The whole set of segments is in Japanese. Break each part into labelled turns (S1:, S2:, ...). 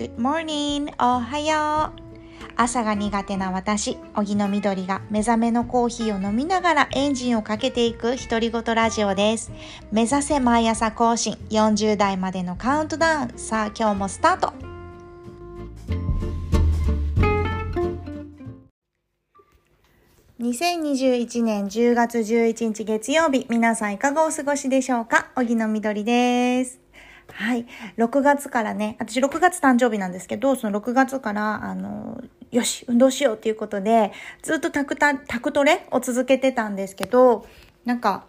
S1: Good morning! おはよう朝が苦手な私、荻野みどりが目覚めのコーヒーを飲みながらエンジンをかけていく独り言ラジオです。目指せ毎朝更新40代までのカウントダウン。さあ今日もスタート2021年10月11日月曜日、皆さんいかがお過ごしでしょうか？荻野みどりです。はい。6月からね、私6月誕生日なんですけど、その6月から、あの、よし、運動しようっていうことで、ずっとタクタ、タクトレを続けてたんですけど、なんか、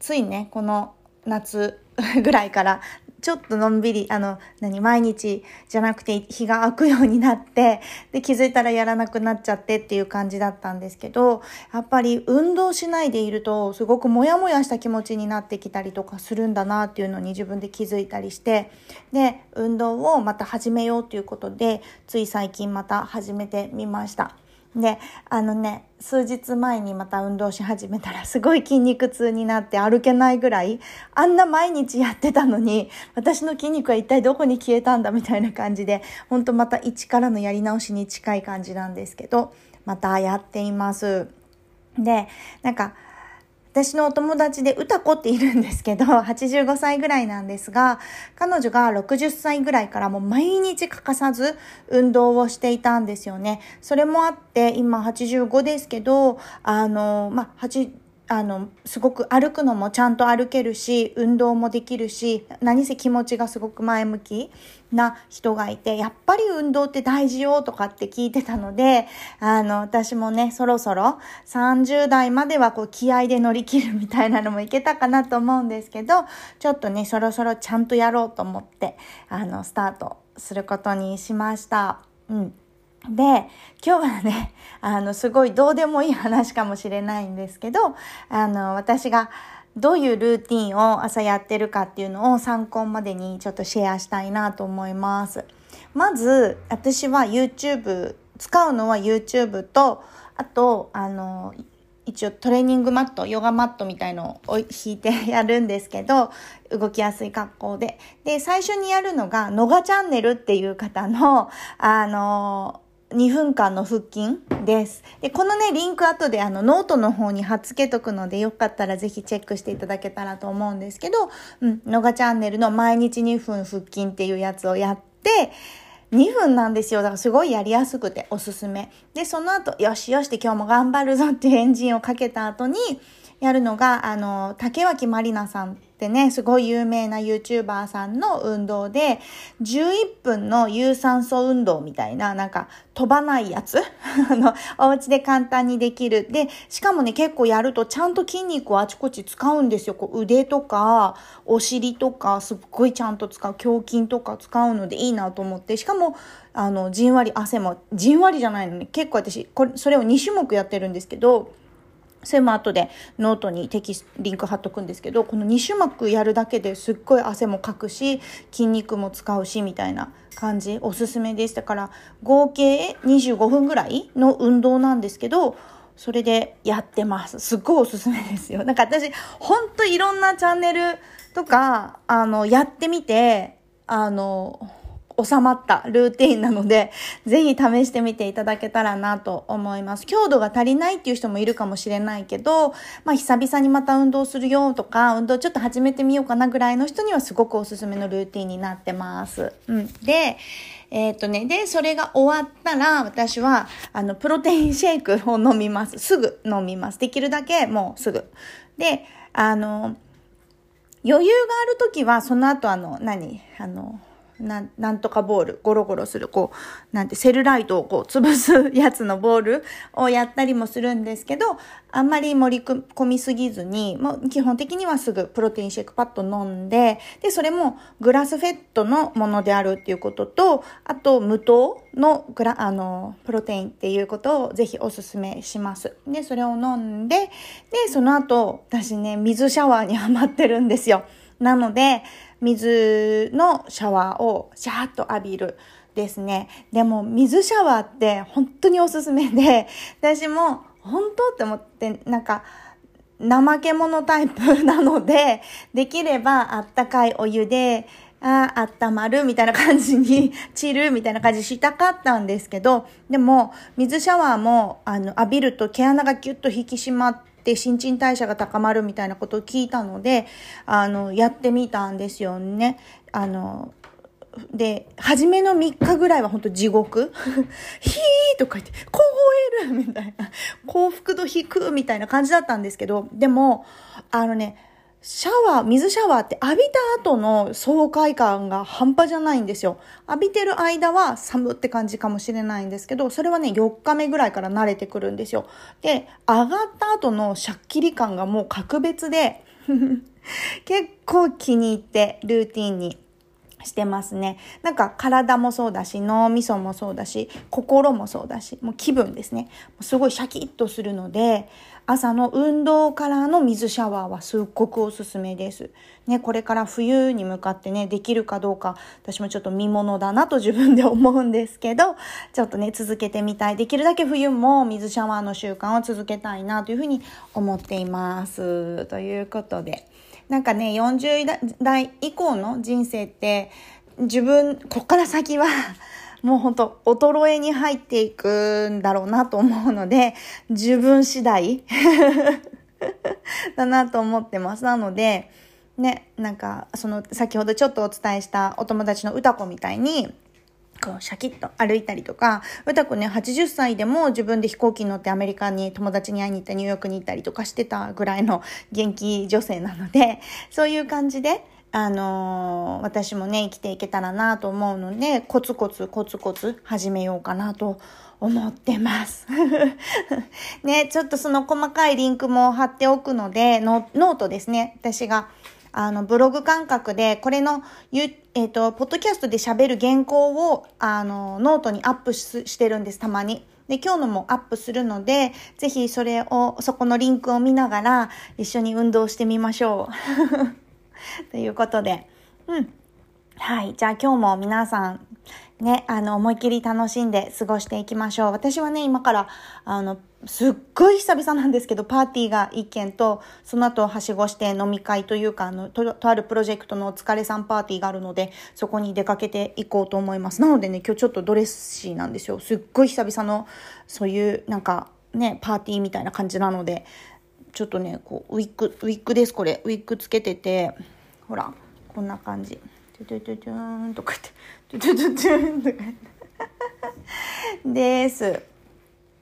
S1: ついね、この夏ぐらいから、ちょっとのんびり、あの、何、毎日じゃなくて日が空くようになって、で、気づいたらやらなくなっちゃってっていう感じだったんですけど、やっぱり運動しないでいると、すごくモヤモヤした気持ちになってきたりとかするんだなっていうのに自分で気づいたりして、で、運動をまた始めようということで、つい最近また始めてみました。で、あのね、数日前にまた運動し始めたらすごい筋肉痛になって歩けないぐらい、あんな毎日やってたのに、私の筋肉は一体どこに消えたんだみたいな感じで、ほんとまた一からのやり直しに近い感じなんですけど、またやっています。で、なんか、私のお友達で歌子っているんですけど、85歳ぐらいなんですが、彼女が60歳ぐらいからもう毎日欠かさず運動をしていたんですよね。それもあって、今85ですけど、あの、まあ、8、あの、すごく歩くのもちゃんと歩けるし、運動もできるし、何せ気持ちがすごく前向きな人がいて、やっぱり運動って大事よとかって聞いてたので、あの、私もね、そろそろ30代まではこう気合で乗り切るみたいなのもいけたかなと思うんですけど、ちょっとね、そろそろちゃんとやろうと思って、あの、スタートすることにしました。うん。で、今日はね、あの、すごいどうでもいい話かもしれないんですけど、あの、私がどういうルーティンを朝やってるかっていうのを参考までにちょっとシェアしたいなと思います。まず、私は YouTube、使うのは YouTube と、あと、あの、一応トレーニングマット、ヨガマットみたいのを敷いてやるんですけど、動きやすい格好で。で、最初にやるのが、ノガチャンネルっていう方の、あの、2分間の腹筋です。で、このね、リンク後であの、ノートの方に貼っ付けとくので、よかったらぜひチェックしていただけたらと思うんですけど、うん、ノガチャンネルの毎日2分腹筋っていうやつをやって、2分なんですよ。だからすごいやりやすくておすすめ。で、その後、よしよしって今日も頑張るぞっていうエンジンをかけた後に、やるのが、あの、竹脇まりなさんってね、すごい有名な YouTuber さんの運動で、11分の有酸素運動みたいな、なんか飛ばないやつ？あの、お家で簡単にできる。で、しかもね、結構やるとちゃんと筋肉をあちこち使うんですよ。こう腕とか、お尻とか、すっごいちゃんと使う。胸筋とか使うのでいいなと思って。しかも、あの、じんわり汗も、じんわりじゃないのに、結構私、これ、それを2種目やってるんですけど、それも後でノートにテキスリンク貼っとくんですけどこの2種目やるだけですっごい汗もかくし筋肉も使うしみたいな感じおすすめですだから合計25分ぐらいの運動なんですけどそれでやってます。すっごいおすすめですよ。なんか私ほんといろんなチャンネルとかあのやってみてあの収まったルーティンなので、ぜひ試してみていただけたらなと思います。強度が足りないっていう人もいるかもしれないけど、まあ久々にまた運動するよとか、運動ちょっと始めてみようかなぐらいの人にはすごくおすすめのルーティンになってます。うん。で、えっ、とね、で、それが終わったら、私は、あの、プロテインシェイクを飲みます。すぐ飲みます。できるだけもうすぐ。で、あの、余裕があるときは、その後あの、何？あの、なん、なんとかボール、ゴロゴロする、こう、なんて、セルライトをこう、潰すやつのボールをやったりもするんですけど、あんまり盛り込みすぎずに、もう基本的にはすぐプロテインシェイクパッと飲んで、で、それもグラスフェットのものであるっていうことと、あと、無糖のグラ、あの、プロテインっていうことをぜひお勧めします。で、それを飲んで、で、その後、私ね、水シャワーにハマってるんですよ。なので、水のシャワーをシャーッと浴びるですね。でも、水シャワーって本当におすすめで、私も本当って思って、なんか、怠け者タイプ なので、できればあったかいお湯で、ああ、温まるみたいな感じに、散るみたいな感じしたかったんですけど、でも、水シャワーも、あの、浴びると毛穴がギュッと引き締まって、新陳代謝が高まるみたいなことを聞いたので、あの、やってみたんですよね。あの、で、初めの3日ぐらいは本当地獄 ひーとか言って、凍えるみたいな。幸福度低みたいな感じだったんですけど、でも、あのね、シャワー、水シャワーって浴びた後の爽快感が半端じゃないんですよ。浴びてる間は寒って感じかもしれないんですけど、それはね、4日目ぐらいから慣れてくるんですよ。で、上がった後のシャッキリ感がもう格別で 結構気に入ってルーティンにしてますね。なんか体もそうだし、脳みそもそうだし、心もそうだし、もう気分ですね。すごいシャキッとするので、朝の運動からの水シャワーはすっごくおすすめです。ね、これから冬に向かってね、できるかどうか、私もちょっと見物だなと自分で思うんですけど、ちょっとね、続けてみたい。できるだけ冬も水シャワーの習慣を続けたいなというふうに思っています。ということで。なんかね、40代以降の人生って、自分、こっから先は、もうほんと、衰えに入っていくんだろうなと思うので、自分次第 だなと思ってます。なので、ね、なんか、その、先ほどちょっとお伝えしたお友達の歌子みたいに、こうシャキッと歩いたりとか、歌子ね、80歳でも自分で飛行機に乗ってアメリカに友達に会いに行ったニューヨークに行ったりとかしてたぐらいの元気女性なので、そういう感じで、あのー、私もね、生きていけたらなと思うので、コツコツコツコツ始めようかなと思ってます。ね、ちょっとその細かいリンクも貼っておくので、ノートですね。私があの、ブログ感覚で、これの、えっ、ー、と、ポッドキャストで喋る原稿を、あの、ノートにアップしてるんです、たまに。で、今日のもアップするので、ぜひそれを、そこのリンクを見ながら、一緒に運動してみましょう。ということで、うん。はい。じゃあ今日も皆さん、ね、あの、思いっきり楽しんで過ごしていきましょう。私はね、今から、あの、すっごい久々なんですけど、パーティーが一件と、その後はしごして飲み会というか、あの、と、とあるプロジェクトのお疲れさんパーティーがあるので、そこに出かけていこうと思います。なのでね、今日ちょっとドレッシーなんですよ。すっごい久々の、そういう、なんか、ね、パーティーみたいな感じなので、ちょっとね、こう、ウィッグ、ウィッグです、これ。ウィッグつけてて、ほら、こんな感じ。トゥトゥトゥトゥーンとかって、トゥトゥトゥトゥーンとかって。です。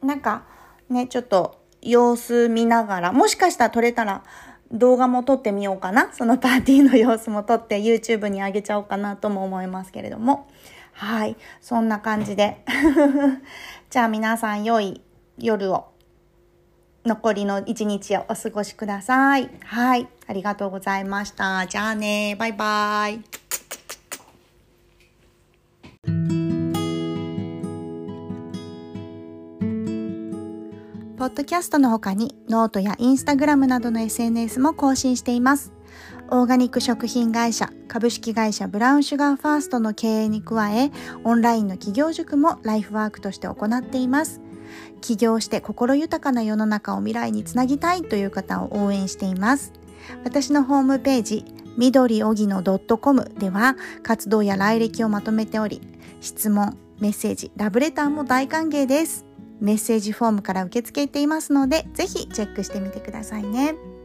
S1: なんか、ね、ちょっと様子見ながら、もしかしたら撮れたら動画も撮ってみようかな。そのパーティーの様子も撮って YouTube に上げちゃおうかなとも思いますけれども。はい。そんな感じで。じゃあ皆さん良い夜を、残りの一日をお過ごしください。はい。ありがとうございました。じゃあね。バイバイ。ポッドキャストの他にノートやインスタグラムなどの SNS も更新しています。オーガニック食品会社株式会社ブラウンシュガーファーストの経営に加え、オンラインの起業塾もライフワークとして行っています。起業して心豊かな世の中を未来につなぎたいという方を応援しています。私のホームページ、緑おぎの .com では活動や来歴をまとめており、質問、メッセージ、ラブレターも大歓迎です。メッセージフォームから受け付けていますので、ぜひチェックしてみてくださいね。